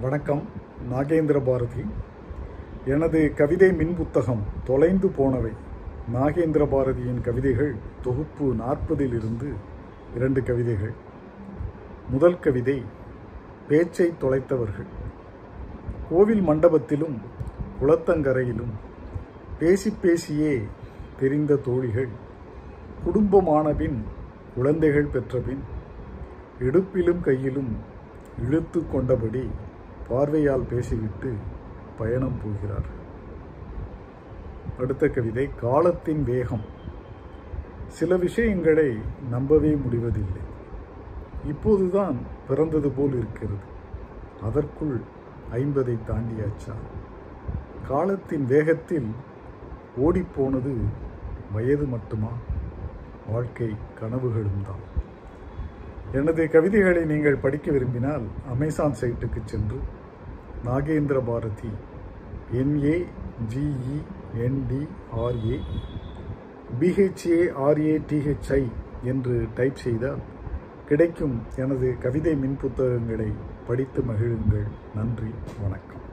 வணக்கம் நாகேந்திர பாரதி. எனது கவிதை மின் புத்தகம் தொலைந்து போனவை. நாகேந்திர பாரதியின் கவிதைகள் தொகுப்பு நாற்பதில் இருந்து இரண்டு கவிதைகள். முதல் கவிதை பேச்சை தொலைத்தவர்கள். கோவில் மண்டபத்திலும் குளத்தங்கரையிலும் பேசி பேசியே தெரிந்த தோழிகள். குடும்பமானபின் குழந்தைகள் பெற்றபின் இடுப்பிலும் கையிலும் இழுத்து கொண்டபடி பார்வையால் பேசிவிட்டு பயணம் போகிறார். அடுத்த கவிதை காலத்தின் வேகம். சில விஷயங்களை நம்பவே முடிவதில்லை. இப்போதுதான் பிறந்தது போல் இருக்கிறது. அதற்குள் ஐம்பதை தாண்டியாச்சா? காலத்தின் வேகத்தில் ஓடிப்போனது வயது மட்டுமா? வாழ்க்கை கனவுகளும் தான். எனது கவிதைகளை நீங்கள் படிக்க விரும்பினால் அமேசான் சைட்டுக்கு சென்று Nagendra Bharathi N A G E N D R A B H A R A T H I என்று டைப் செய்தால் கிடைக்கும் எனது கவிதை மின் புத்தகங்களை படித்து மகிழுங்கள். நன்றி வணக்கம்.